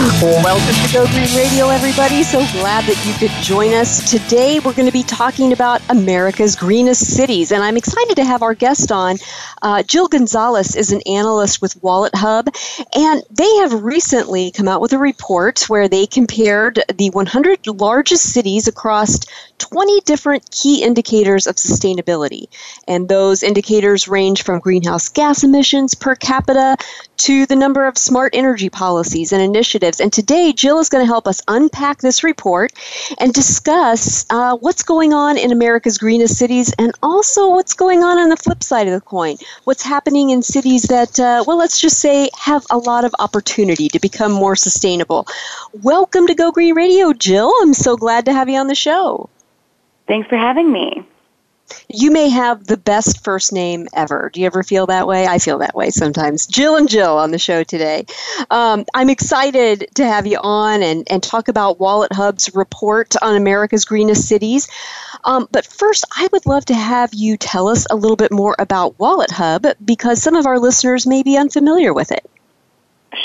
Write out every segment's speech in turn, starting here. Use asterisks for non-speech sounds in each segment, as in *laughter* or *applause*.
Welcome to Go Green Radio, everybody. So glad that you could join us. Today, we're going to be talking about America's greenest cities, and I'm excited to have our guest on. Uh, Jill Gonzalez is an analyst with WalletHub, and they have recently come out with a report where they compared the 100 largest cities across 20 different key indicators of sustainability. And those indicators range from greenhouse gas emissions per capita to the number of smart energy policies and initiatives. And today, Jill is going to help us unpack this report and discuss uh, what's going on in America's greenest cities and also what's going on on the flip side of the coin. What's happening in cities that, uh, well, let's just say, have a lot of opportunity to become more sustainable. Welcome to Go Green Radio, Jill. I'm so glad to have you on the show. Thanks for having me. You may have the best first name ever. Do you ever feel that way? I feel that way sometimes. Jill and Jill on the show today. Um, I'm excited to have you on and, and talk about WalletHub's report on America's greenest cities. Um, but first, I would love to have you tell us a little bit more about WalletHub because some of our listeners may be unfamiliar with it.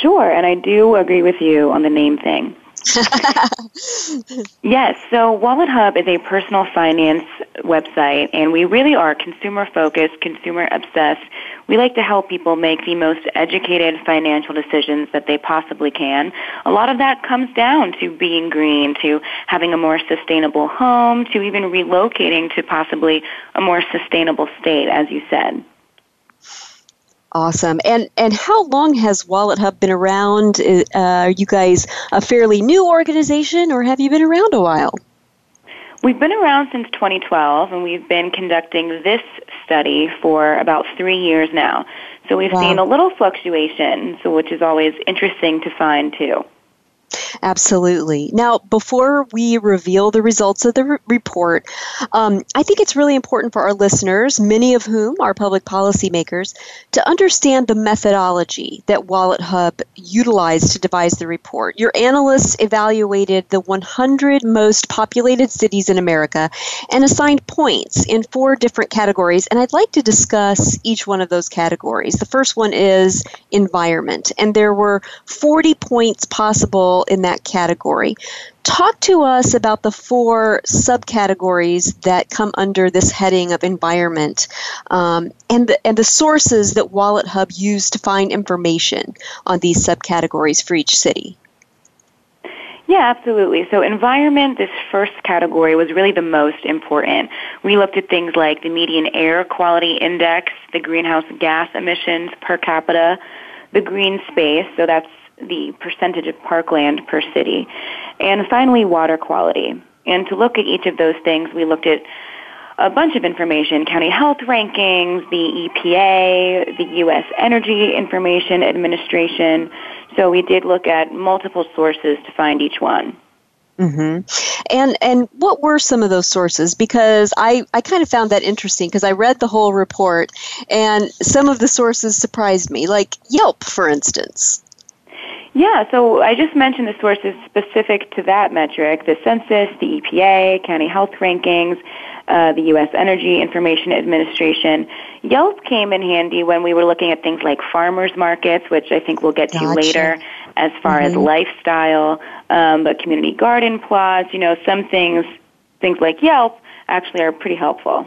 Sure, and I do agree with you on the name thing. *laughs* yes, so WalletHub is a personal finance website, and we really are consumer focused, consumer obsessed. We like to help people make the most educated financial decisions that they possibly can. A lot of that comes down to being green, to having a more sustainable home, to even relocating to possibly a more sustainable state, as you said. Awesome. And and how long has WalletHub been around? Uh, are you guys a fairly new organization, or have you been around a while? We've been around since 2012, and we've been conducting this study for about three years now. So we've wow. seen a little fluctuation, so which is always interesting to find too. Absolutely. Now, before we reveal the results of the re- report, um, I think it's really important for our listeners, many of whom are public policymakers, to understand the methodology that WalletHub utilized to devise the report. Your analysts evaluated the 100 most populated cities in America and assigned points in four different categories, and I'd like to discuss each one of those categories. The first one is environment, and there were 40 points possible in that category. Talk to us about the four subcategories that come under this heading of environment um, and, the, and the sources that WalletHub used to find information on these subcategories for each city. Yeah, absolutely. So environment, this first category was really the most important. We looked at things like the median air quality index, the greenhouse gas emissions per capita, the green space, so that's the percentage of parkland per city, and finally water quality. And to look at each of those things, we looked at a bunch of information, county health rankings, the EPA, the U.S. Energy Information Administration. So we did look at multiple sources to find each one. Mm-hmm. And and what were some of those sources? Because I, I kind of found that interesting because I read the whole report and some of the sources surprised me, like Yelp, for instance. Yeah, so I just mentioned the sources specific to that metric the census, the EPA, county health rankings, uh, the U.S. Energy Information Administration. Yelp came in handy when we were looking at things like farmers markets, which I think we'll get to gotcha. later, as far mm-hmm. as lifestyle, um, but community garden plots, you know, some things, things like Yelp actually are pretty helpful.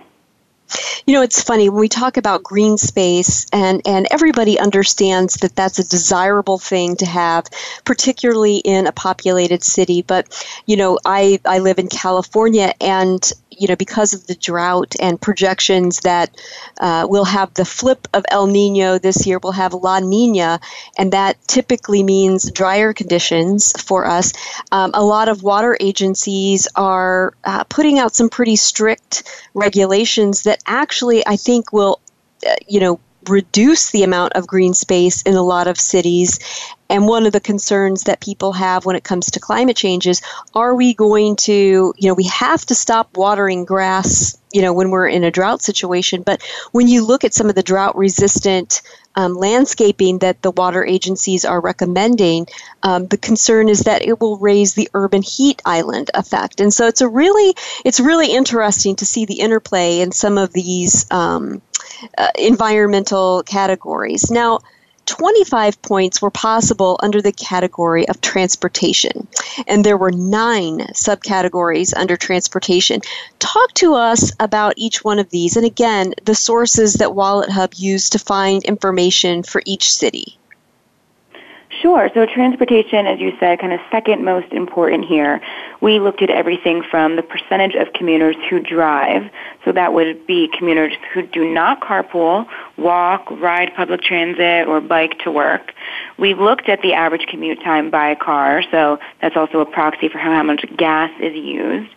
You know, it's funny when we talk about green space, and, and everybody understands that that's a desirable thing to have, particularly in a populated city. But, you know, I, I live in California, and you know, because of the drought and projections that uh, we'll have the flip of El Nino this year, we'll have La Nina, and that typically means drier conditions for us. Um, a lot of water agencies are uh, putting out some pretty strict regulations that actually I think will, uh, you know, reduce the amount of green space in a lot of cities. And one of the concerns that people have when it comes to climate change is are we going to, you know, we have to stop watering grass, you know, when we're in a drought situation. But when you look at some of the drought resistant um, landscaping that the water agencies are recommending, um, the concern is that it will raise the urban heat island effect. And so it's a really it's really interesting to see the interplay in some of these um, uh, environmental categories. Now 25 points were possible under the category of transportation, and there were nine subcategories under transportation. Talk to us about each one of these, and again, the sources that WalletHub used to find information for each city. Sure. So transportation, as you said, kind of second most important here. We looked at everything from the percentage of commuters who drive. So that would be commuters who do not carpool, walk, ride public transit, or bike to work. We looked at the average commute time by car. So that's also a proxy for how much gas is used.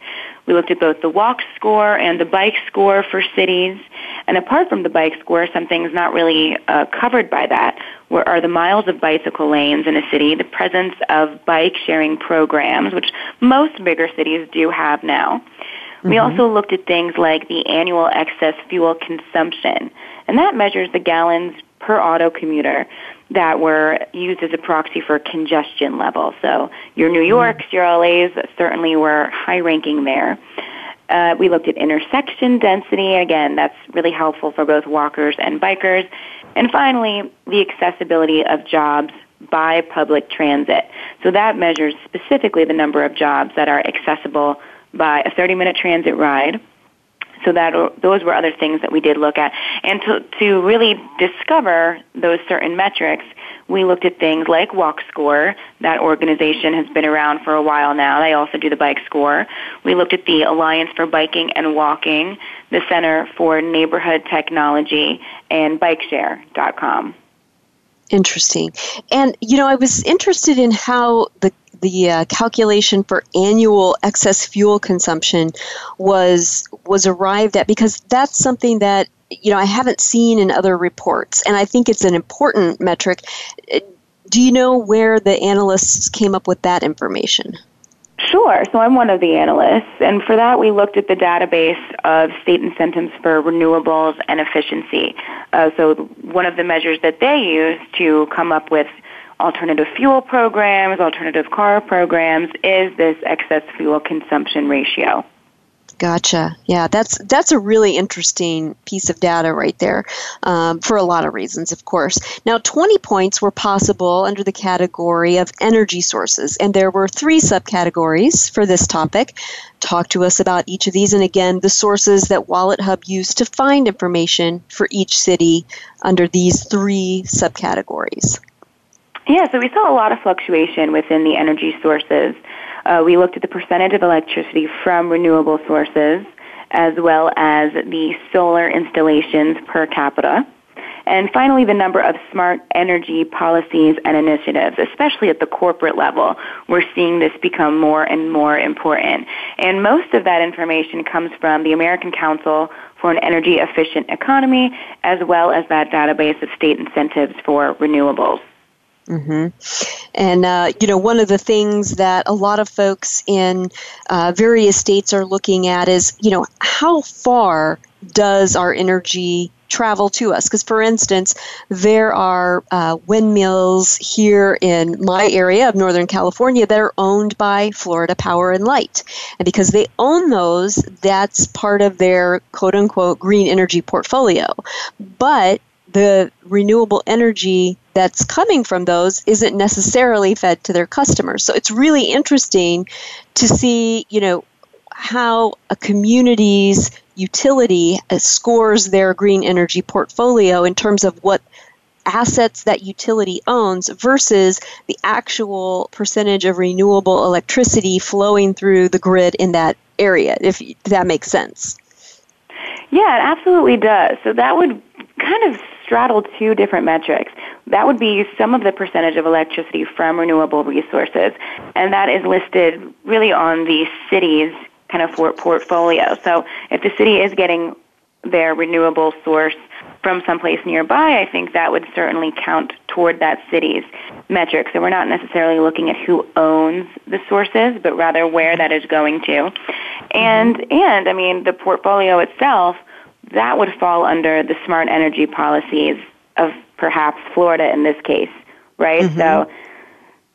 We looked at both the walk score and the bike score for cities. And apart from the bike score, something's not really uh, covered by that where are the miles of bicycle lanes in a city, the presence of bike sharing programs, which most bigger cities do have now. Mm-hmm. We also looked at things like the annual excess fuel consumption, and that measures the gallons per auto commuter that were used as a proxy for congestion level. So your New mm-hmm. Yorks, your LAs certainly were high ranking there. Uh, we looked at intersection density. Again, that's really helpful for both walkers and bikers. And finally, the accessibility of jobs by public transit. So that measures specifically the number of jobs that are accessible by a 30 minute transit ride. So that those were other things that we did look at. And to, to really discover those certain metrics, we looked at things like Walk Score. That organization has been around for a while now. They also do the Bike Score. We looked at the Alliance for Biking and Walking, the Center for Neighborhood Technology, and BikeShare.com. Interesting. And, you know, I was interested in how the the uh, calculation for annual excess fuel consumption was was arrived at because that's something that you know, I haven't seen in other reports, and I think it's an important metric. Do you know where the analysts came up with that information? Sure. So I'm one of the analysts, and for that we looked at the database of state incentives for renewables and efficiency. Uh, so one of the measures that they use to come up with alternative fuel programs, alternative car programs, is this excess fuel consumption ratio. Gotcha. Yeah, that's that's a really interesting piece of data right there, um, for a lot of reasons, of course. Now, 20 points were possible under the category of energy sources, and there were three subcategories for this topic. Talk to us about each of these, and again, the sources that WalletHub used to find information for each city under these three subcategories. Yeah, so we saw a lot of fluctuation within the energy sources. Uh, we looked at the percentage of electricity from renewable sources as well as the solar installations per capita. And finally, the number of smart energy policies and initiatives, especially at the corporate level. We're seeing this become more and more important. And most of that information comes from the American Council for an Energy Efficient Economy, as well as that database of state incentives for renewables. Mm-hmm. And, uh, you know, one of the things that a lot of folks in uh, various states are looking at is, you know, how far does our energy travel to us? Because, for instance, there are uh, windmills here in my area of Northern California that are owned by Florida Power and Light. And because they own those, that's part of their quote unquote green energy portfolio. But the renewable energy that's coming from those isn't necessarily fed to their customers. So it's really interesting to see, you know, how a community's utility uh, scores their green energy portfolio in terms of what assets that utility owns versus the actual percentage of renewable electricity flowing through the grid in that area, if that makes sense. Yeah, it absolutely does. So that would kind of straddle two different metrics. That would be some of the percentage of electricity from renewable resources, and that is listed really on the city's kind of portfolio. So if the city is getting their renewable source from someplace nearby, I think that would certainly count toward that city's metrics. So we're not necessarily looking at who owns the sources, but rather where that is going to. And and I mean the portfolio itself that would fall under the smart energy policies of perhaps Florida in this case, right? Mm-hmm. So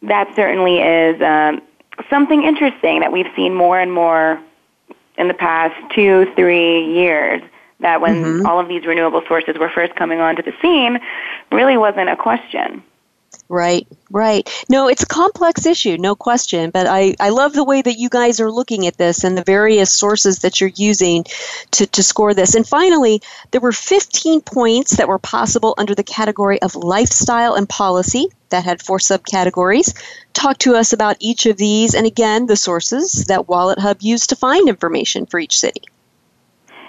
that certainly is um, something interesting that we've seen more and more in the past two, three years. That when Mhm. all of these renewable sources were first coming onto the scene, really wasn't a question. Right, right. No, it's a complex issue, no question. But I, I love the way that you guys are looking at this and the various sources that you're using to, to score this. And finally, there were 15 points that were possible under the category of lifestyle and policy that had four subcategories. Talk to us about each of these and again, the sources that WalletHub used to find information for each city.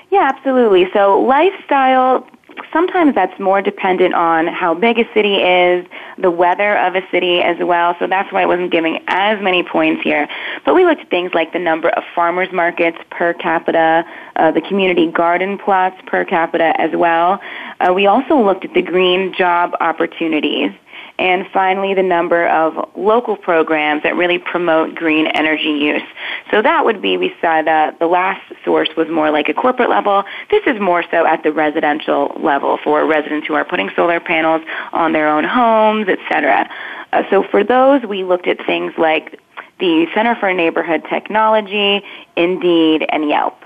Yeah, absolutely. So lifestyle, sometimes that's more dependent on how big a city is, the weather of a city as well. So that's why I wasn't giving as many points here. But we looked at things like the number of farmers markets per capita, uh, the community garden plots per capita as well. Uh, we also looked at the green job opportunities. And finally, the number of local programs that really promote green energy use. So that would be, we saw that the last source was more like a corporate level. This is more so at the residential level for residents who are putting solar panels on their own homes, etc. Uh, so for those, we looked at things like the Center for Neighborhood Technology, Indeed, and Yelp.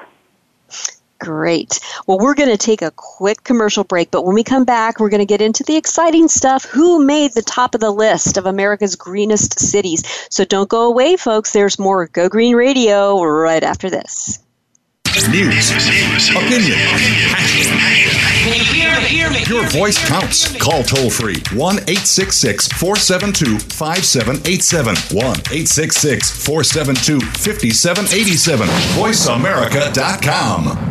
Great. Well, we're going to take a quick commercial break, but when we come back, we're going to get into the exciting stuff. Who made the top of the list of America's greenest cities? So don't go away, folks. There's more Go Green Radio right after this. News, opinion, your voice counts. Call toll free 1 866 472 5787. 1 866 472 5787. VoiceAmerica.com.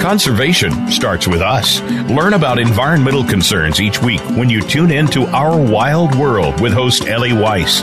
Conservation starts with us. Learn about environmental concerns each week when you tune in to Our Wild World with host Ellie Weiss.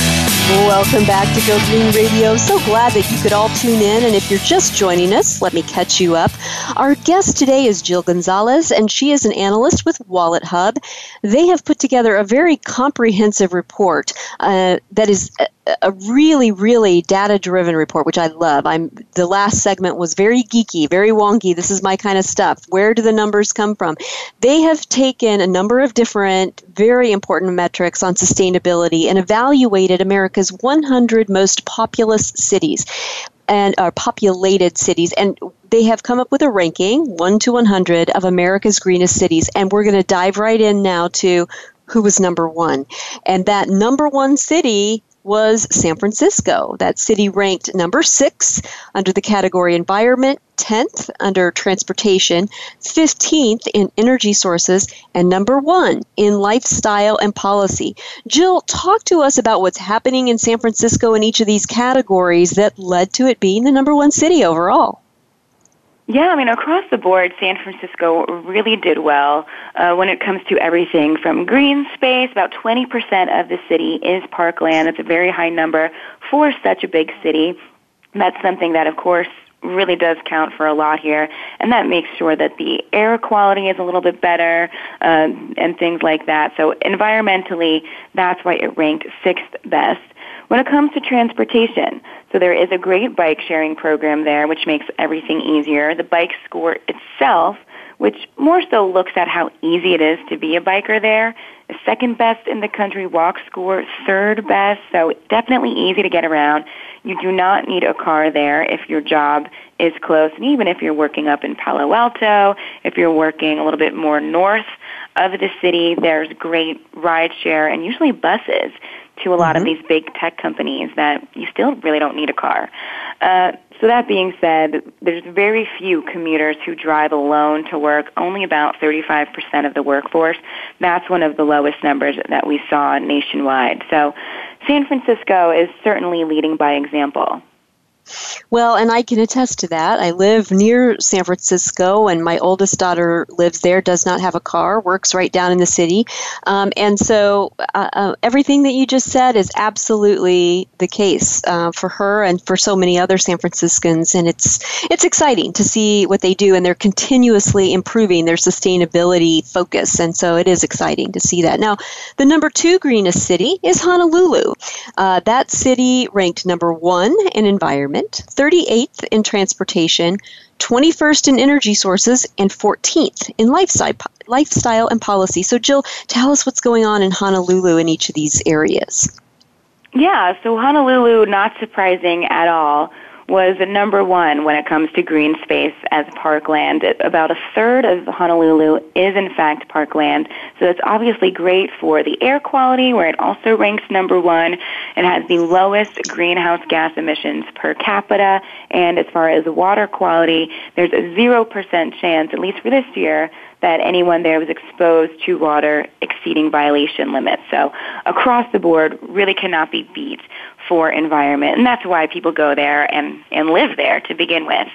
Welcome back to Go Green Radio. So glad that you could all tune in. And if you're just joining us, let me catch you up. Our guest today is Jill Gonzalez, and she is an analyst with WalletHub. They have put together a very comprehensive report uh, that is a, really, really data-driven report, which I love. I'm the last segment was very geeky, very wonky. This is my kind of stuff. Where do the numbers come from? They have taken a number of different, very important metrics on sustainability and evaluated America's 100 most populous cities and are populated cities and they have come up with a ranking 1 to 100 of America's greenest cities and we're going to dive right in now to who was number 1 and that number 1 city was San Francisco. That city ranked number 6 under the category environment, 10th under transportation, 15th in energy sources, and number 1 in lifestyle and policy. Jill, talk to us about what's happening in San Francisco in each of these categories that led to it being the number 1 city overall. Yeah, I mean, across the board, San Francisco really did well uh, when it comes to everything from green space. About 20% of the city is parkland. That's a very high number for such a big city. That's something that, of course, really does count for a lot here, and that makes sure that the air quality is a little bit better uh, and things like that. So environmentally, that's why it ranked sixth best. When it comes to transportation, so there is a great bike sharing program there, which makes everything easier. The bike score itself, which more so looks at how easy it is to be a biker there, is second best in the country. Walk score third best, so definitely easy to get around. You do not need a car there if your job is close, and even if you're working up in Palo Alto, if you're working a little bit more north of the city, there's great ride share and usually buses to a lot mm-hmm. of these big tech companies that you still really don't need a car. Uh, so that being said, there's very few commuters who drive alone to work, only about 35% of the workforce. That's one of the lowest numbers that we saw nationwide. So San Francisco is certainly leading by example. Well, and I can attest to that. I live near San Francisco, and my oldest daughter lives there, does not have a car, works right down in the city. Um, and so uh, uh, everything that you just said is absolutely the case uh, for her and for so many other San Franciscans. And it's, it's exciting to see what they do, and they're continuously improving their sustainability focus. And so it is exciting to see that. Now, the number two greenest city is Honolulu. Uh, that city ranked number one in environment environment, 38th in transportation, 21st in energy sources, and 14th in lifestyle, lifestyle and policy. So, Jill, tell us what's going on in Honolulu in each of these areas. Yeah, so Honolulu, not surprising at all, was number one when it comes to green space as parkland. About a third of Honolulu is in fact parkland, so it's obviously great for the air quality, where it also ranks number one. It has the lowest greenhouse gas emissions per capita, and as far as water quality, there's a 0% chance, at least for this year, that anyone there was exposed to water exceeding violation limits. So across the board, really cannot be beat for environment, and that's why people go there and and live there to begin with.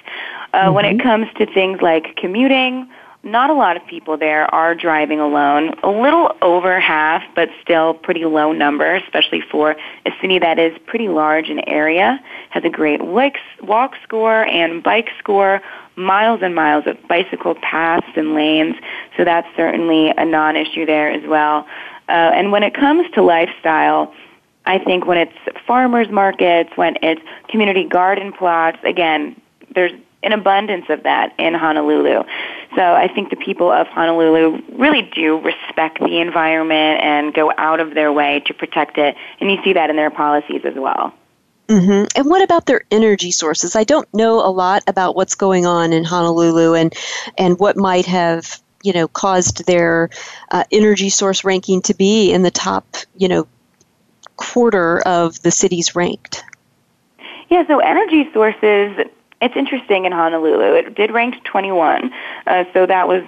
Uh, mm-hmm. When it mm-hmm. comes to things like commuting, not a lot of people there are driving alone. A little over half, but still pretty low number, especially for a city that is pretty large in area, has a great walk score and bike score, miles and miles of bicycle paths and lanes. So that's certainly a non-issue there as well. Uh, and when it comes to lifestyle, I think when it's farmers markets, when it's community garden plots, again, there's an abundance of that in Honolulu. So I think the people of Honolulu really do respect the environment and go out of their way to protect it, and you see that in their policies as well. Mm-hmm. And what about their energy sources? I don't know a lot about what's going on in Honolulu and and what might have you know caused their uh, energy source ranking to be in the top you know quarter of the cities ranked? Yeah, so energy sources, it's interesting in Honolulu. It did rank 21, uh, so that was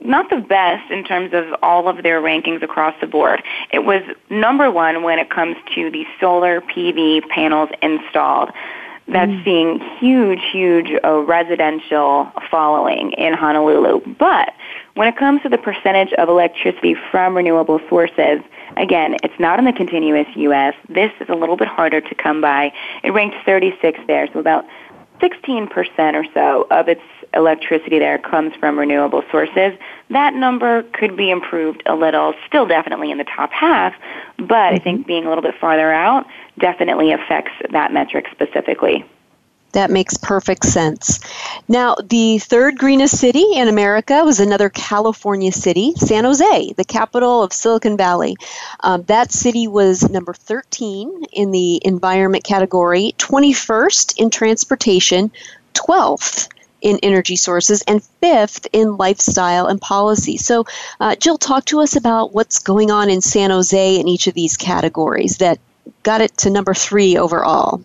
not the best in terms of all of their rankings across the board. It was number one when it comes to the solar PV panels installed. That's mm. seeing huge, huge uh, residential following in Honolulu. But when it comes to the percentage of electricity from renewable sources, Again, it's not in the continuous U.S. This is a little bit harder to come by. It ranked 36 there, so about 16% or so of its electricity there comes from renewable sources. That number could be improved a little, still definitely in the top half, but I think mm-hmm. being a little bit farther out definitely affects that metric specifically. That makes perfect sense. Now, the third greenest city in America was another California city, San Jose, the capital of Silicon Valley. Um, that city was number 13 in the environment category, 21st in transportation, 12th in energy sources, and fifth in lifestyle and policy. So, uh, Jill, talk to us about what's going on in San Jose in each of these categories that got it to number three overall.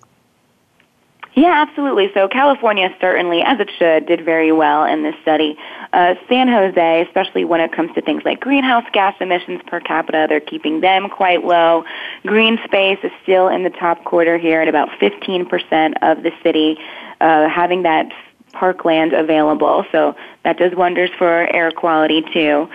Yeah, absolutely. So California certainly, as it should, did very well in this study. Uh, San Jose, especially when it comes to things like greenhouse gas emissions per capita, they're keeping them quite low. Green space is still in the top quarter here at about 15% of the city, uh, having that parkland available. So that does wonders for air quality too.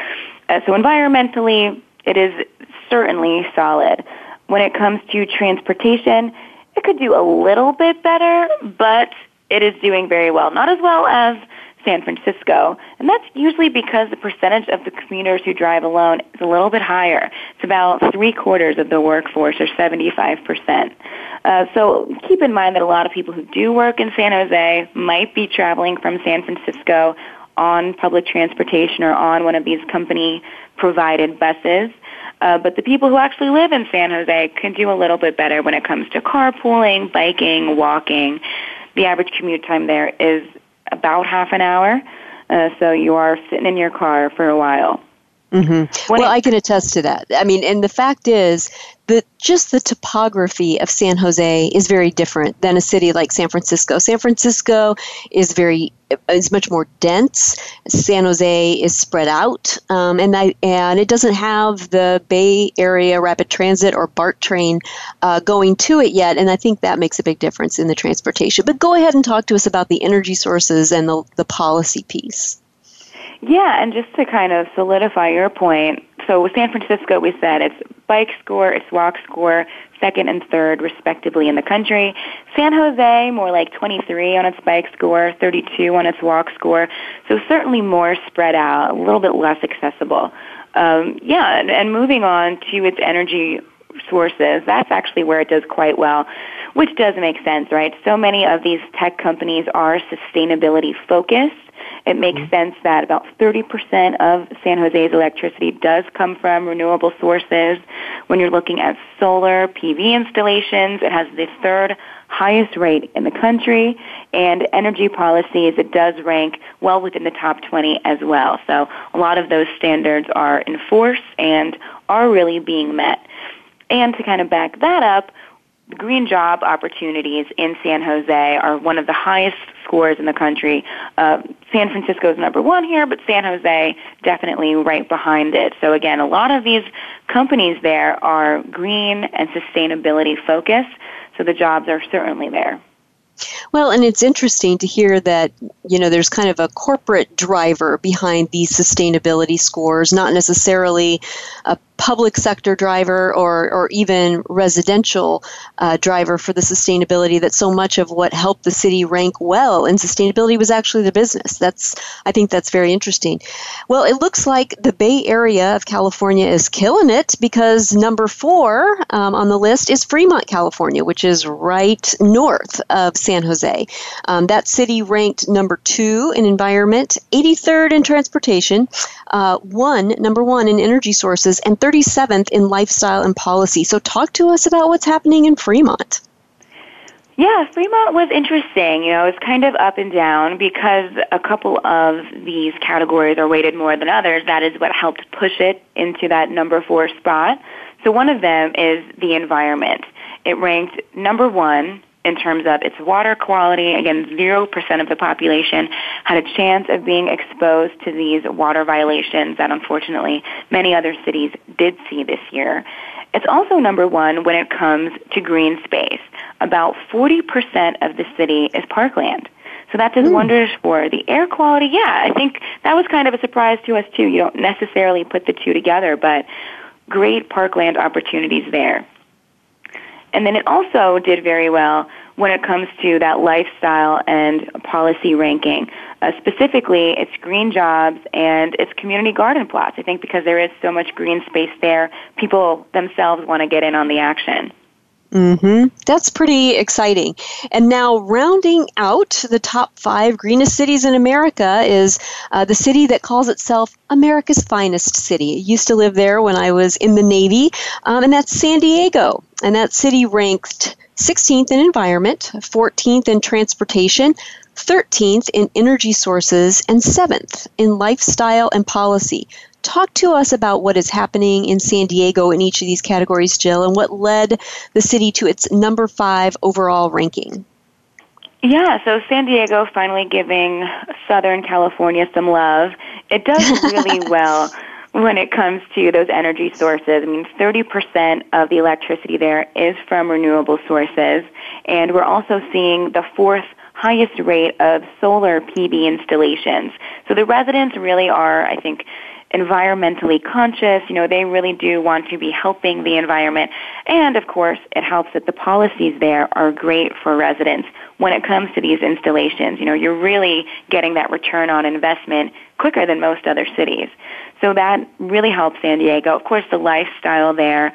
Uh, so environmentally, it is certainly solid. When it comes to transportation, it could do a little bit better, but it is doing very well. Not as well as San Francisco. And that's usually because the percentage of the commuters who drive alone is a little bit higher. It's about three quarters of the workforce, or 75%. Uh, so keep in mind that a lot of people who do work in San Jose might be traveling from San Francisco on public transportation or on one of these company provided buses. Uh, but the people who actually live in San Jose can do a little bit better when it comes to carpooling, biking, walking. The average commute time there is about half an hour. Uh, so you are sitting in your car for a while. Mm-hmm. Well, it, I can attest to that. I mean, and the fact is that just the topography of San Jose is very different than a city like San Francisco. San Francisco is very is much more dense. San Jose is spread out, um, and I, and it doesn't have the Bay Area Rapid Transit or BART train uh, going to it yet. And I think that makes a big difference in the transportation. But go ahead and talk to us about the energy sources and the the policy piece. Yeah, and just to kind of solidify your point, so San Francisco, we said it's bike score, it's walk score, second and third, respectively, in the country. San Jose, more like 23 on its bike score, 32 on its walk score. So certainly more spread out, a little bit less accessible. Um, yeah, and, and moving on to its energy sources, that's actually where it does quite well, which does make sense, right? So many of these tech companies are sustainability focused. It makes mm-hmm. sense that about 30% of San Jose's electricity does come from renewable sources. When you're looking at solar PV installations, it has the third highest rate in the country, and energy policies, it does rank well within the top 20 as well. So a lot of those standards are enforced and are really being met. And to kind of back that up, green job opportunities in San Jose are one of the highest scores in the country. Uh, San Francisco is number one here, but San Jose definitely right behind it. So again, a lot of these companies there are green and sustainability focused, so the jobs are certainly there. Well, and it's interesting to hear that, you know, there's kind of a corporate driver behind these sustainability scores, not necessarily a public sector driver or, or even residential uh, driver for the sustainability that so much of what helped the city rank well in sustainability was actually the business. That's I think that's very interesting. Well, it looks like the Bay Area of California is killing it because number four um, on the list is Fremont, California, which is right north of San Jose. Um, that city ranked number two in environment, 83rd in transportation, uh, one number one in energy sources, and 37th in lifestyle and policy. So, talk to us about what's happening in Fremont. Yeah, Fremont was interesting. You know, it's kind of up and down because a couple of these categories are weighted more than others. That is what helped push it into that number four spot. So one of them is the environment. It ranked number one in terms of its water quality. Again, 0% of the population had a chance of being exposed to these water violations that unfortunately many other cities did see this year. It's also number one when it comes to green space. About 40% of the city is parkland. So that does mm. wonders for the air quality. Yeah, I think that was kind of a surprise to us too. You don't necessarily put the two together, but great parkland opportunities there. And then it also did very well when it comes to that lifestyle and policy ranking. Uh, specifically, it's green jobs and it's community garden plots. I think because there is so much green space there, people themselves want to get in on the action. Mm-hmm. That's pretty exciting. And now, rounding out the top five greenest cities in America is uh, the city that calls itself America's finest city. I used to live there when I was in the Navy, um, and that's San Diego. And that city ranked 16th in environment, 14th in transportation, 13th in energy sources, and 7th in lifestyle and policy. Talk to us about what is happening in San Diego in each of these categories, Jill, and what led the city to its number five overall ranking. Yeah, so San Diego finally giving Southern California some love. It does *laughs* really well when it comes to those energy sources. I mean, 30% of the electricity there is from renewable sources, and we're also seeing the fourth highest rate of solar PV installations. So the residents really are, I think, environmentally conscious. You know, they really do want to be helping the environment. And of course, it helps that the policies there are great for residents when it comes to these installations. You know, you're really getting that return on investment quicker than most other cities. So that really helps San Diego. Of course, the lifestyle there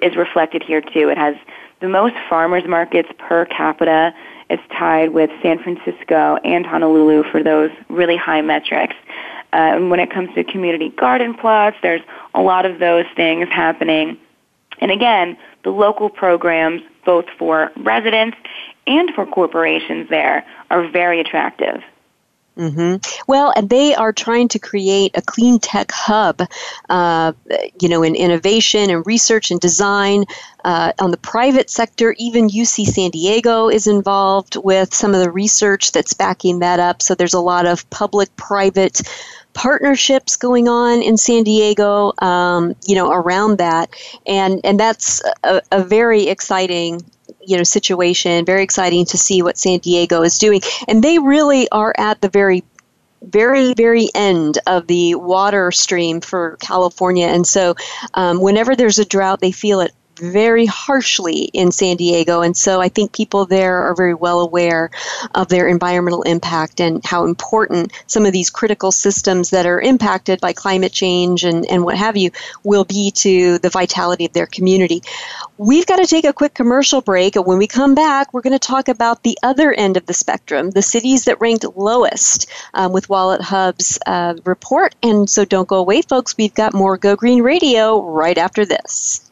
is reflected here too. It has the most farmers markets per capita. It's tied with San Francisco and Honolulu for those really high metrics. And when it comes to community garden plots, there's a lot of those things happening. And again, the local programs, both for residents and for corporations there, are very attractive. Mm-hmm. Well, and they are trying to create a clean tech hub, uh, you know, in innovation and research and design. Uh, on the private sector, even UC San Diego is involved with some of the research that's backing that up. So there's a lot of public private partnerships going on in San Diego, um, you know, around that, and and that's a, a very exciting you know situation. Very exciting to see what San Diego is doing, and they really are at the very very, very end of the water stream for California. And so, um, whenever there's a drought, they feel it very harshly in San Diego. And so I think people there are very well aware of their environmental impact and how important some of these critical systems that are impacted by climate change and, and what have you will be to the vitality of their community. We've got to take a quick commercial break. When we come back, we're going to talk about the other end of the spectrum, the cities that ranked lowest um, with WalletHub's uh, report. And so don't go away, folks. We've got more Go Green Radio right after this.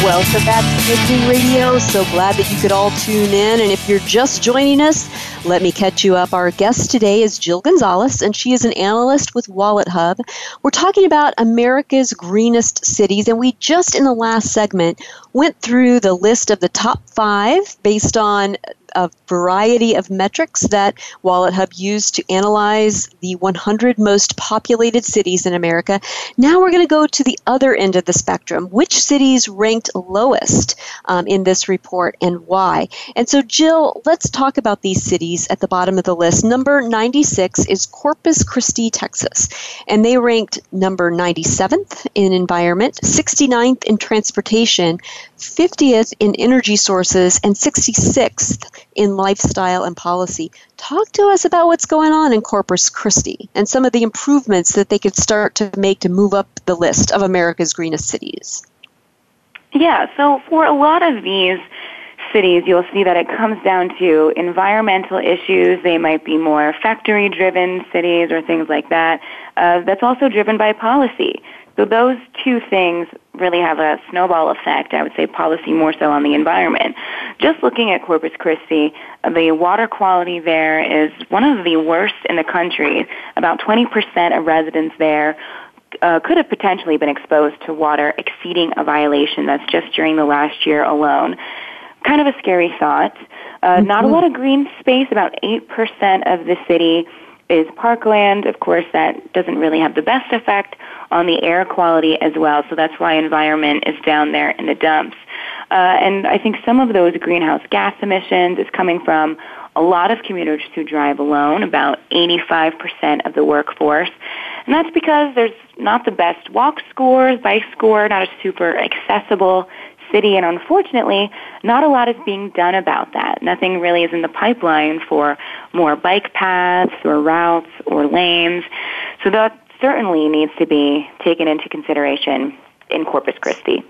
Welcome back to Go Radio. So glad that you could all tune in. And if you're just joining us, let me catch you up. Our guest today is Jill Gonzalez, and she is an analyst with WalletHub. We're talking about America's greenest cities, and we just in the last segment went through the list of the top five based on a variety of metrics that WalletHub used to analyze the 100 most populated cities in America. Now we're going to go to the other end of the spectrum. Which cities ranked lowest um, in this report and why? And so, Jill, let's talk about these cities at the bottom of the list. Number 96 is Corpus Christi, Texas, and they ranked number 97th in environment, 69th in transportation, 50th in energy sources, and 66th in lifestyle and policy. Talk to us about what's going on in Corpus Christi and some of the improvements that they could start to make to move up the list of America's greenest cities. Yeah, so for a lot of these cities, you'll see that it comes down to environmental issues. They might be more factory driven cities or things like that. Uh, that's also driven by policy. So those two things really have a snowball effect. I would say policy more so on the environment. Just looking at Corpus Christi, the water quality there is one of the worst in the country. About 20% of residents there uh, could have potentially been exposed to water exceeding a violation. That's just during the last year alone. Kind of a scary thought. Uh, mm-hmm. Not a lot of green space. About 8% of the city is parkland. Of course, that doesn't really have the best effect on the air quality as well. So that's why environment is down there in the dumps. Uh, and I think some of those greenhouse gas emissions is coming from a lot of commuters who drive alone, about 85% of the workforce. And that's because there's not the best walk scores, bike score, not a super accessible city, and unfortunately, not a lot is being done about that. Nothing really is in the pipeline for more bike paths or routes or lanes. So that certainly needs to be taken into consideration in Corpus Christi.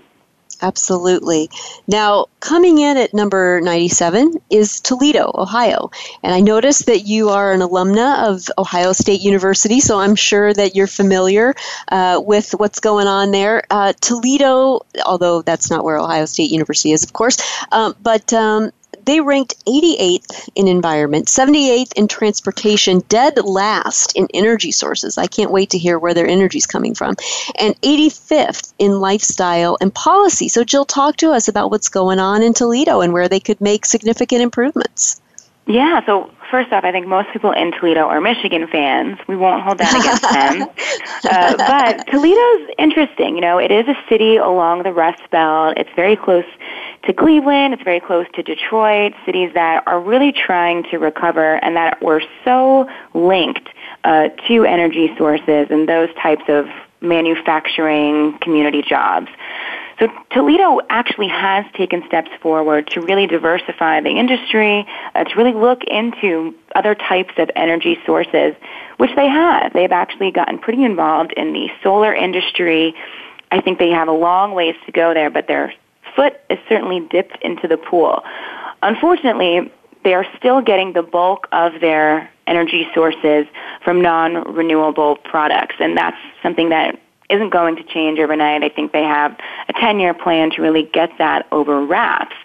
Absolutely. Now, coming in at number 97 is Toledo, Ohio. And I noticed that you are an alumna of Ohio State University, so I'm sure that you're familiar uh, with what's going on there. Uh, Toledo, although that's not where Ohio State University is, of course, um, but um, they ranked 88th in environment, 78th in transportation, dead last in energy sources. I can't wait to hear where their energy is coming from, and 85th in lifestyle and policy. So, Jill, talk to us about what's going on in Toledo and where they could make significant improvements. Yeah, so first off, I think most people in Toledo are Michigan fans. We won't hold that against them. *laughs* Uh, but Toledo's interesting. You know, it is a city along the Rust Belt. It's very close to Cleveland. It's very close to Detroit, cities that are really trying to recover and that were so linked uh, to energy sources and those types of manufacturing community jobs. So Toledo actually has taken steps forward to really diversify the industry, uh, to really look into other types of energy sources, which they have. They've actually gotten pretty involved in the solar industry. I think they have a long ways to go there, but they're foot is certainly dipped into the pool. Unfortunately, they are still getting the bulk of their energy sources from non-renewable products, and that's something that isn't going to change overnight. I think they have a 10-year plan to really get that over wraps.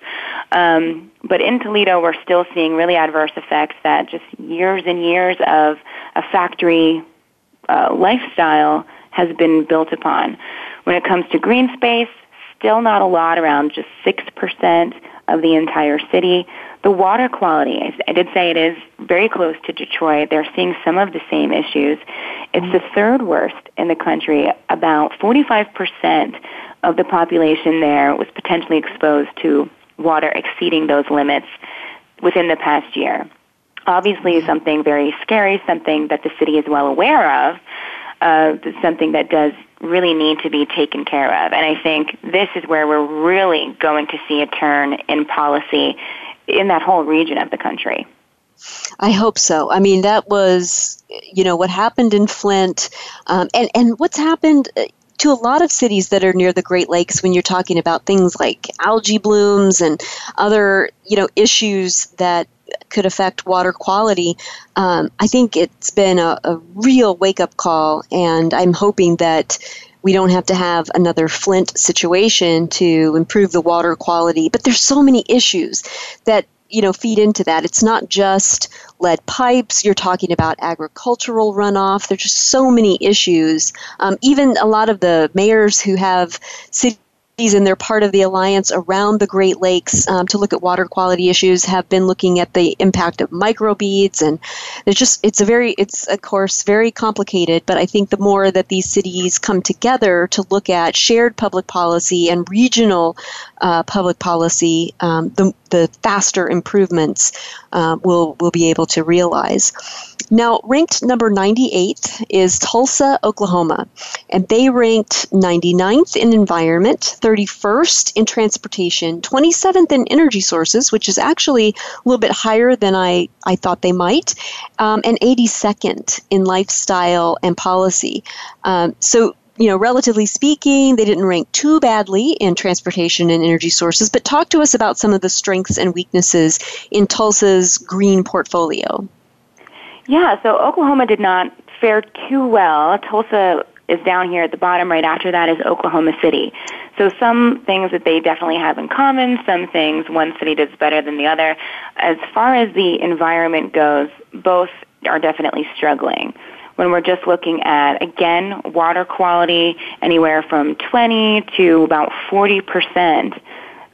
Um, but in Toledo, we're still seeing really adverse effects that just years and years of a factory uh, lifestyle has been built upon. When it comes to green space, still not a lot, around just 6% of the entire city. The water quality, I did say it is very close to Detroit. They're seeing some of the same issues. It's the third worst in the country. About 45% of the population there was potentially exposed to water exceeding those limits within the past year. Obviously, something very scary, something that the city is well aware of, uh, something that does really need to be taken care of. And I think this is where we're really going to see a turn in policy in that whole region of the country. I hope so. I mean, that was, you know, what happened in Flint, um, and and what's happened uh, to a lot of cities that are near the Great Lakes when you're talking about things like algae blooms and other, you know, issues that could affect water quality. Um, I think it's been a, a real wake up call, and I'm hoping that we don't have to have another Flint situation to improve the water quality. But there's so many issues that you know feed into that. It's not just lead pipes. You're talking about agricultural runoff. There's just so many issues. Um, even a lot of the mayors who have city and they're part of the alliance around the Great Lakes um, to look at water quality issues. Have been looking at the impact of microbeads, and it's just it's a very it's of course very complicated. But I think the more that these cities come together to look at shared public policy and regional uh, public policy, um, the the faster improvements uh, we'll we'll be able to realize. Now, ranked number 98 is Tulsa, Oklahoma, and they ranked 99th in environment, 31st in transportation, 27th in energy sources, which is actually a little bit higher than I, I thought they might, um, and 82nd in lifestyle and policy. Um, so you know, relatively speaking, they didn't rank too badly in transportation and energy sources, but talk to us about some of the strengths and weaknesses in Tulsa's green portfolio. Yeah, so Oklahoma did not fare too well. Tulsa is down here at the bottom. Right after that is Oklahoma City. So some things that they definitely have in common, some things one city does better than the other. As far as the environment goes, both are definitely struggling. When we're just looking at, again, water quality, anywhere from 20 to about 40%.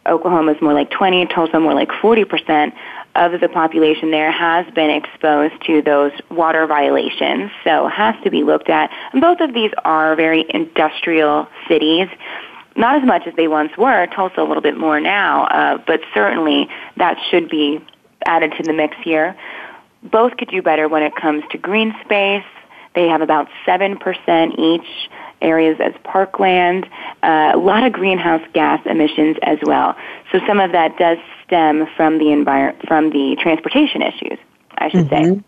Oklahoma is more like 20, Tulsa more like 40% of the population there has been exposed to those water violations, so it has to be looked at. And both of these are very industrial cities. Not as much as they once were, Tulsa a little bit more now, uh, but certainly that should be added to the mix here. Both could do better when it comes to green space. They have about 7% each areas as parkland, uh, a lot of greenhouse gas emissions as well. So some of that does stem from the envir- from the transportation issues, I should mm-hmm. say.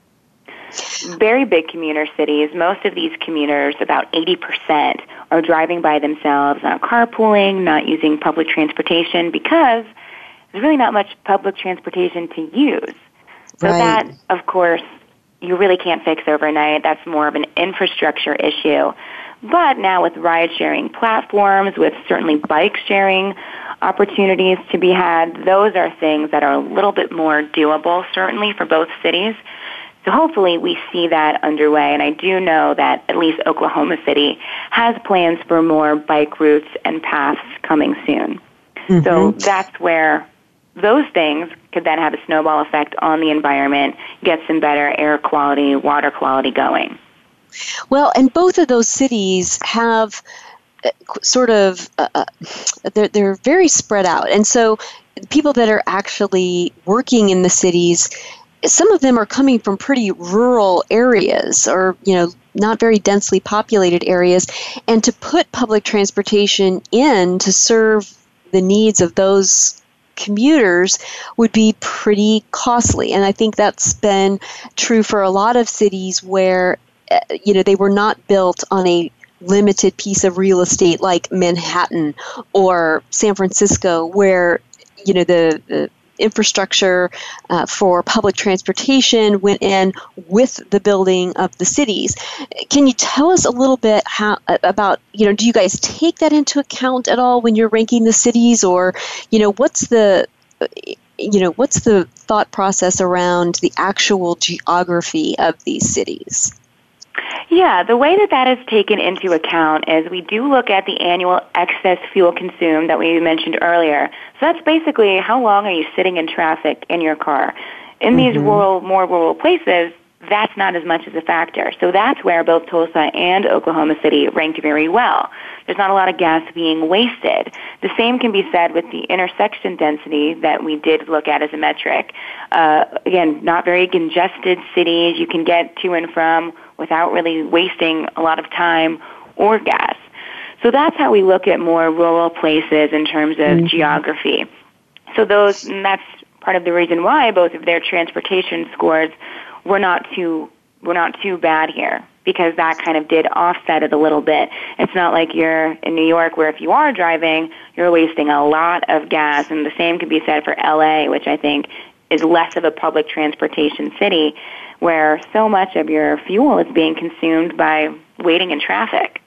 Very big commuter cities. Most of these commuters, about 80%, are driving by themselves, not carpooling, not using public transportation because there's really not much public transportation to use. So right. that, of course, you really can't fix overnight. That's more of an infrastructure issue. But now with ride sharing platforms, with certainly bike sharing opportunities to be had, those are things that are a little bit more doable, certainly for both cities. So hopefully we see that underway. And I do know that at least Oklahoma City has plans for more bike routes and paths coming soon. Mm-hmm. So that's where those things could then have a snowball effect on the environment, get some better air quality, water quality going. Well, and both of those cities have uh, sort of uh, uh, they're they're very spread out, and so people that are actually working in the cities, some of them are coming from pretty rural areas, or you know not very densely populated areas, and to put public transportation in to serve the needs of those commuters would be pretty costly. And I think that's been true for a lot of cities where uh, you know, they were not built on a limited piece of real estate like Manhattan or San Francisco, where you know the, the infrastructure uh, for public transportation went in with the building of the cities. Can you tell us a little bit how about you know do you guys take that into account at all when you're ranking the cities, or you know what's the you know what's the thought process around the actual geography of these cities? Yeah, the way that that is taken into account is we do look at the annual excess fuel consumed that we mentioned earlier. So that's basically how long are you sitting in traffic in your car. In mm-hmm. these rural, more rural places, that's not as much as a factor. So that's where both Tulsa and Oklahoma City ranked very well. There's not a lot of gas being wasted. The same can be said with the intersection density that we did look at as a metric. Uh, again, not very congested cities. You can get to and from without really wasting a lot of time or gas. So that's how we look at more rural places in terms of mm-hmm. geography. So those, and that's part of the reason why both of their transportation scores were not too were not too bad here because that kind of did offset it a little bit. It's not like you're in New York where if you are driving, you're wasting a lot of gas, and the same could be said for LA, which I think is less of a public transportation city where so much of your fuel is being consumed by waiting in traffic.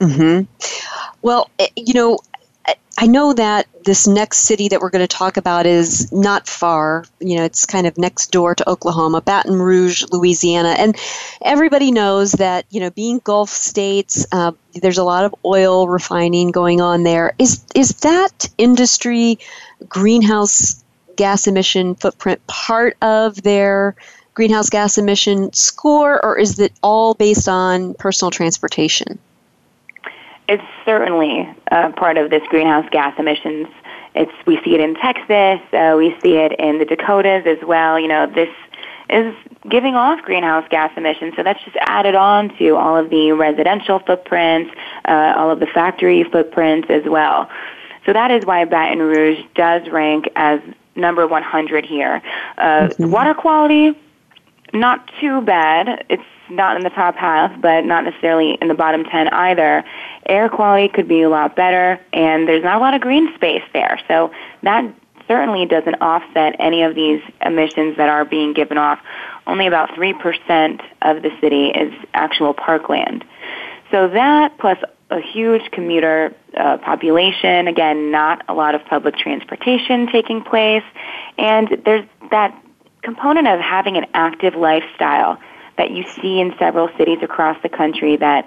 Mhm. Well, eh, you know, I know that this next city that we're going to talk about is not far. You know, it's kind of next door to Oklahoma, Baton Rouge, Louisiana. And everybody knows that, you know, being Gulf states, uh, there's a lot of oil refining going on there. Is, is that industry greenhouse gas emission footprint part of their greenhouse gas emission score, or is it all based on personal transportation? It's certainly uh, part of this greenhouse gas emissions. It's we see it in Texas, uh, we see it in the Dakotas as well. You know, this is giving off greenhouse gas emissions, so that's just added on to all of the residential footprints, uh, all of the factory footprints as well. So that is why Baton Rouge does rank as number 100 here. Uh, mm-hmm. Water quality, not too bad. It's not in the top half, but not necessarily in the bottom 10 either. Air quality could be a lot better, and there's not a lot of green space there. So that certainly doesn't offset any of these emissions that are being given off. Only about 3% of the city is actual parkland. So that plus a huge commuter uh, population, again, not a lot of public transportation taking place, and there's that component of having an active lifestyle that you see in several cities across the country that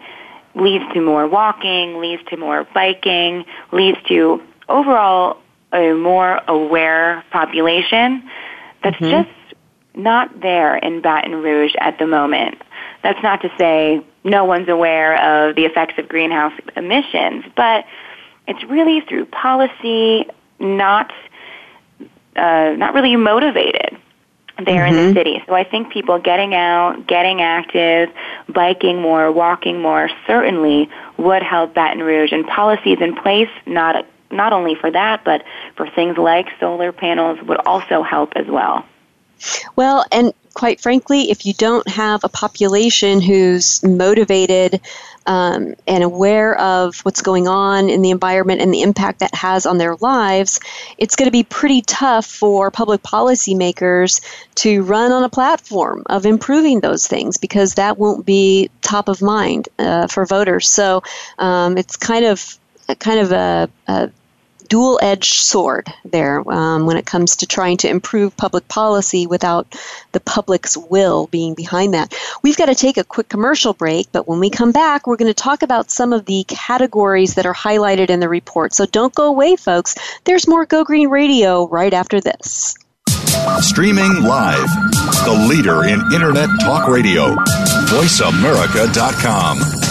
leads to more walking, leads to more biking, leads to overall a more aware population that's mm-hmm. just not there in Baton Rouge at the moment. That's not to say no one's aware of the effects of greenhouse emissions, but it's really through policy, not uh, not really motivated there mm-hmm. in the mm-hmm. city. So I think people getting out, getting active, biking more, walking more certainly would help Baton Rouge and policies in place not not only for that but for things like solar panels would also help as well. Well, and quite frankly, if you don't have a population who's motivated um, and aware of what's going on in the environment and the impact that has on their lives, it's going to be pretty tough for public policymakers to run on a platform of improving those things because that won't be top of mind uh, for voters. So um, it's kind of kind of a, a dual edged sword there um, when it comes to trying to improve public policy without the public's will being behind that. We've got to take a quick commercial break, but when we come back, we're going to talk about some of the categories that are highlighted in the report. So don't go away, folks. There's more Go Green Radio right after this. Streaming live, the leader in Internet talk radio, voiceamerica.com.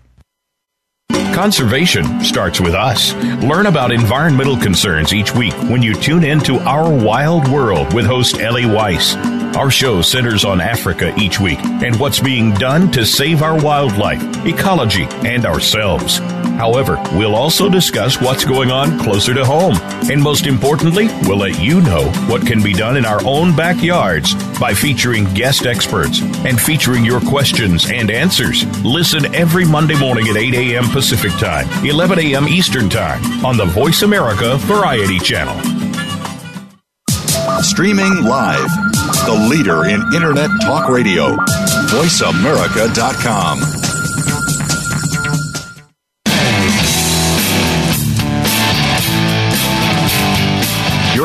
Conservation starts with us. Learn about environmental concerns each week when you tune in to Our Wild World with host Ellie Weiss. Our show centers on Africa each week and what's being done to save our wildlife, ecology, and ourselves. However, we'll also discuss what's going on closer to home. And most importantly, we'll let you know what can be done in our own backyards by featuring guest experts and featuring your questions and answers. Listen every Monday morning at 8 a.m. Pacific Time, 11 a.m. Eastern Time on the Voice America Variety Channel. Streaming live, the leader in Internet talk radio, voiceamerica.com.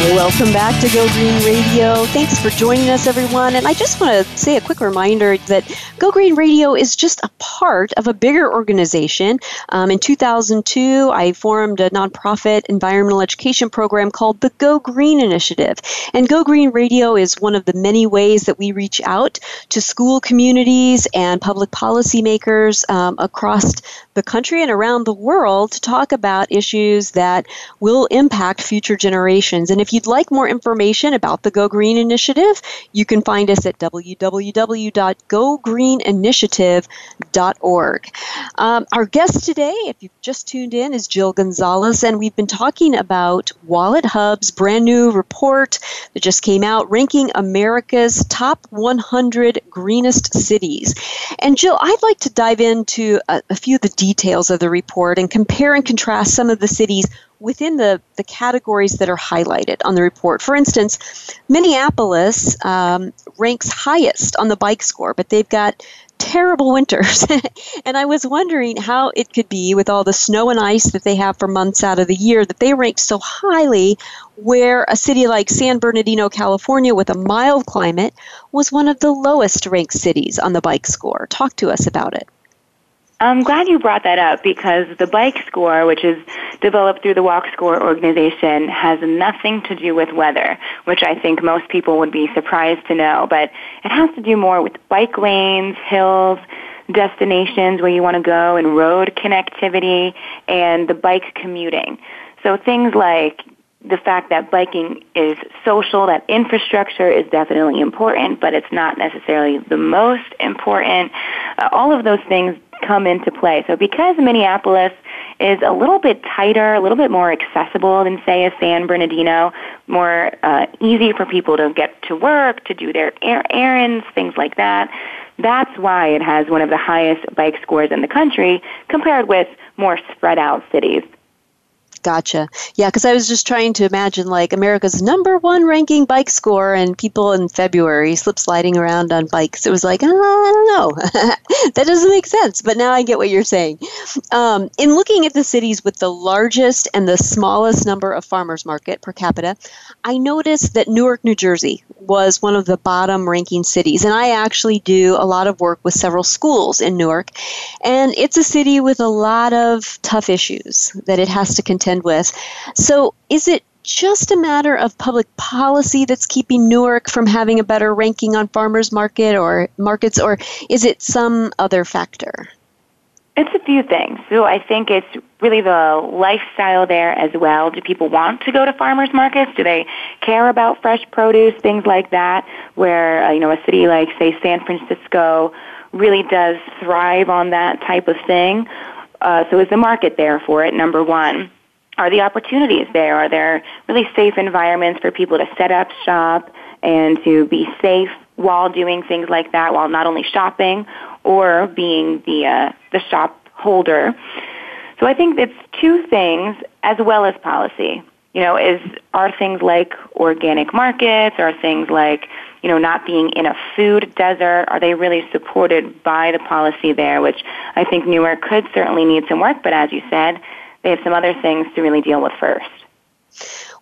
Welcome back to Go Green Radio. Thanks for joining us, everyone. And I just want to say a quick reminder that Go Green Radio is just a part of a bigger organization. Um, in 2002, I formed a nonprofit environmental education program called the Go Green Initiative. And Go Green Radio is one of the many ways that we reach out to school communities and public policymakers um, across the country and around the world to talk about issues that will impact future generations. And if you'd like more information about the Go Green Initiative, you can find us at www.gogreeninitiative.org. Um, our guest today, if you've just tuned in, is Jill Gonzalez, and we've been talking about WalletHub's brand new report that just came out ranking America's top 100 greenest cities. And Jill, I'd like to dive into a, a few of the details of the report and compare and contrast some of the cities within the, the categories that are highlighted on the report. For instance, Minneapolis um, ranks highest on the bike score, but they've got terrible winters. *laughs* and I was wondering how it could be with all the snow and ice that they have for months out of the year that they rank so highly, where a city like San Bernardino, California, with a mild climate, was one of the lowest ranked cities on the bike score. Talk to us about it. I'm glad you brought that up because the bike score, which is developed through the Walk Score organization, has nothing to do with weather, which I think most people would be surprised to know. But it has to do more with bike lanes, hills, destinations where you want to go, and road connectivity, and the bike commuting. So things like the fact that biking is social, that infrastructure is definitely important, but it's not necessarily the most important. Uh, all of those things come into play. So because Minneapolis is a little bit tighter, a little bit more accessible than say a San Bernardino, more uh, easy for people to get to work, to do their er- errands, things like that. That's why it has one of the highest bike scores in the country compared with more spread out cities. Gotcha. Yeah, because I was just trying to imagine like America's number one ranking bike score and people in February slip sliding around on bikes. It was like, oh, I don't know. that doesn't make sense. But now I get what you're saying. Um, in looking at the cities with the largest and the smallest number of farmers market per capita, I noticed that Newark, New Jersey was one of the bottom ranking cities. And I actually do a lot of work with several schools in Newark. And it's a city with a lot of tough issues that it has to contend contend with. So, is it just a matter of public policy that's keeping Newark from having a better ranking on farmers market or markets, or is it some other factor? It's a few things. So I think it's really the lifestyle there as well. Do people want to go to farmers markets? Do they care about fresh produce, things like that? Where uh, you know a city like say San Francisco really does thrive on that type of thing. Uh, so is the market there for it? Number one are the opportunities there? Are there really safe environments for people to set up shop and to be safe while doing things like that, while not only shopping or being the uh, the shop holder? So I think it's two things as well as policy. You know, is are things like organic markets, are things like you know not being in a food desert, are they really supported by the policy there? Which I think Newark could certainly need some work, but as you said, they have some other things to really deal with first.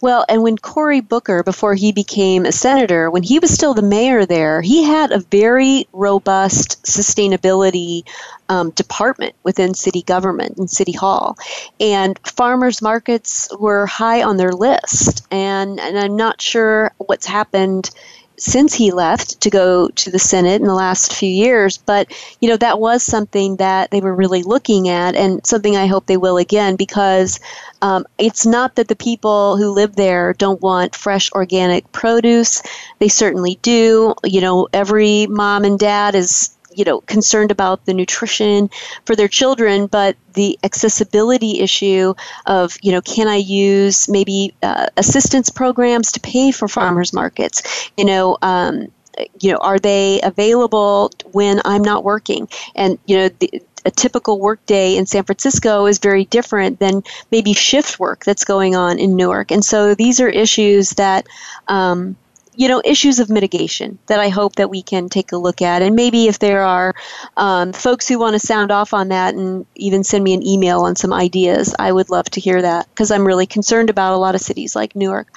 Well, and when Cory Booker, before he became a senator, when he was still the mayor there, he had a very robust sustainability um, department within city government and city hall. And farmers markets were high on their list. And, and I'm not sure what's happened since he left to go to the Senate in the last few years. But, you know, that was something that they were really looking at and something I hope they will again because um, it's not that the people who live there don't want fresh organic produce. They certainly do. You know, every mom and dad is you know concerned about the nutrition for their children but the accessibility issue of you know can i use maybe uh, assistance programs to pay for farmers markets you know um, you know are they available when i'm not working and you know the, a typical workday in San Francisco is very different than maybe shift work that's going on in Newark. And so these are issues that um, you know, issues of mitigation that I hope that we can take a look at. And maybe if there are um, folks who want to sound off on that and even send me an email on some ideas, I would love to hear that because I'm really concerned about a lot of cities like Newark.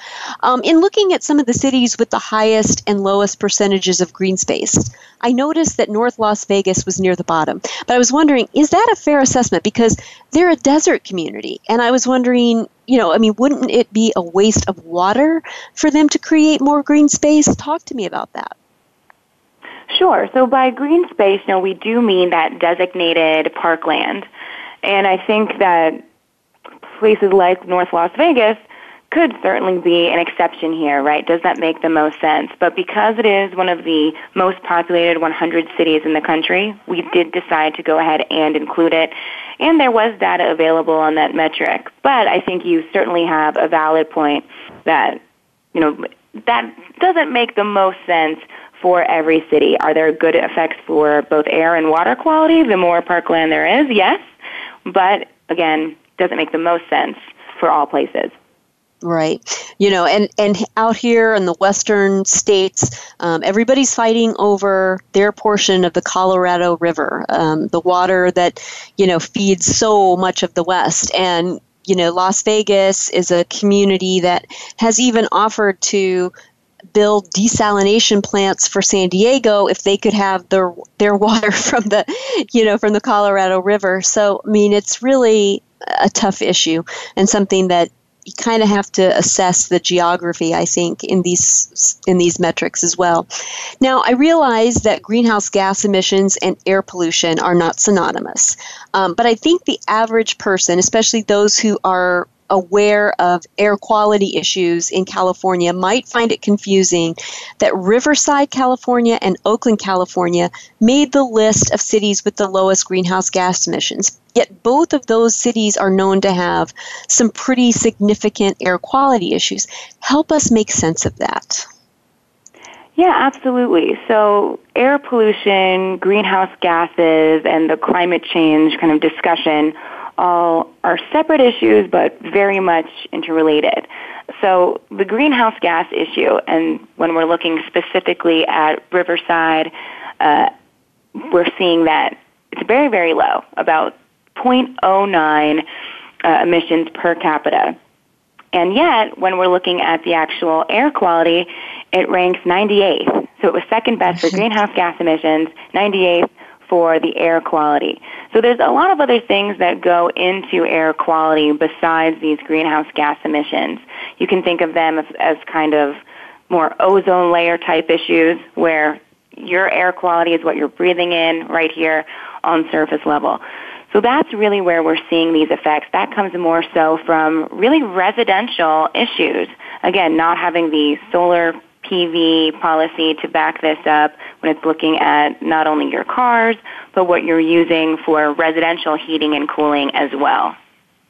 Um, in looking at some of the cities with the highest and lowest percentages of green space, I noticed that North Las Vegas was near the bottom. But I was wondering, is that a fair assessment? Because they're a desert community. And I was wondering, you know, I mean, wouldn't it be a waste of water for them to create more green space? Talk to me about that. Sure. So by green space, you know, we do mean that designated parkland. And I think that places like North Las Vegas could certainly be an exception here, right? Does that make the most sense? But because it is one of the most populated 100 cities in the country, we did decide to go ahead and include it. And there was data available on that metric. But I think you certainly have a valid point that, you know, that doesn't make the most sense for every city. Are there good effects for both air and water quality? The more parkland there is, yes. But again, doesn't make the most sense for all places. Right. You know, and, and out here in the western states, um, everybody's fighting over their portion of the Colorado River, um, the water that, you know, feeds so much of the West. And, you know, Las Vegas is a community that has even offered to build desalination plants for San Diego if they could have their their *laughs* water from the you know from the Colorado River. So I mean it's really a tough issue and something that you kind of have to assess the geography i think in these in these metrics as well. Now i realize that greenhouse gas emissions and air pollution are not synonymous um, but i think the average person especially those who are aware of air quality issues in California might find it confusing that Riverside, California and Oakland, California made the list of cities with the lowest greenhouse gas emissions. Yet both of those cities are known to have some pretty significant air quality issues. Help us make sense of that. Yeah, absolutely. So, air pollution, greenhouse gases, and the climate change kind of discussion all are separate issues but very much interrelated. So the greenhouse gas issue, and when we're looking specifically at Riverside, uh, we're seeing that it's very, very low, about 0.09 uh, emissions per capita. And yet, when we're looking at the actual air quality, it ranks 98th. So it was second best for greenhouse gas emissions, 98th for the air quality. So there's a lot of other things that go into air quality besides these greenhouse gas emissions. You can think of them as, as kind of more ozone layer type issues where your air quality is what you're breathing in right here on surface level. So that's really where we're seeing these effects. That comes more so from really residential issues. Again, not having the solar PV policy to back this up when it's looking at not only your cars, but what you're using for residential heating and cooling as well.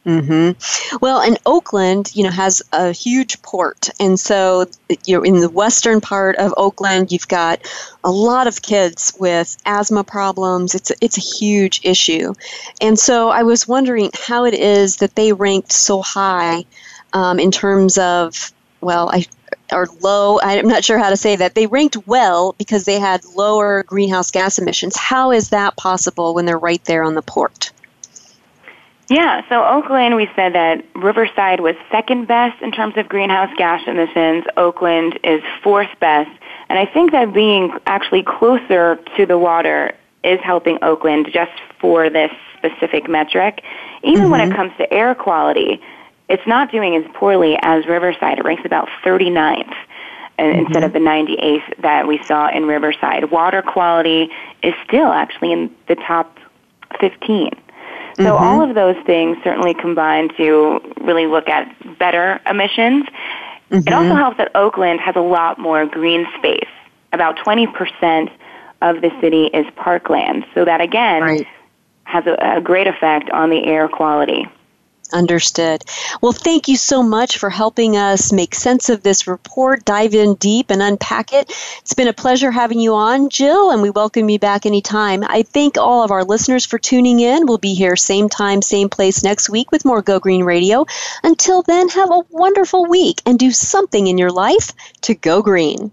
Mm-hmm. Well, and Oakland, you know, has a huge port, and so you're in the western part of Oakland. You've got a lot of kids with asthma problems. It's a, it's a huge issue, and so I was wondering how it is that they ranked so high um, in terms of well, I or low. I'm not sure how to say that. They ranked well because they had lower greenhouse gas emissions. How is that possible when they're right there on the port? Yeah, so Oakland, we said that Riverside was second best in terms of greenhouse gas emissions. Oakland is fourth best. And I think that being actually closer to the water is helping Oakland just for this specific metric. Even mm-hmm. when it mm-hmm. comes to air quality, it's not doing as poorly as Riverside. It ranks about 39th uh, mm-hmm. instead of the 98th that we saw in Riverside. Water quality is still actually in the top 15. So mm-hmm. all of those things certainly combine to really look at better emissions. Mm-hmm. It also helps that Oakland has a lot more green space. About 20% of the city is parkland. So that again right. has a, a great effect on the air quality. Understood. Well, thank you so much for helping us make sense of this report, dive in deep, and unpack it. It's been a pleasure having you on, Jill, and we welcome you back anytime. I thank all of our listeners for tuning in. We'll be here same time, same place next week with more Go Green Radio. Until then, have a wonderful week and do something in your life to go green.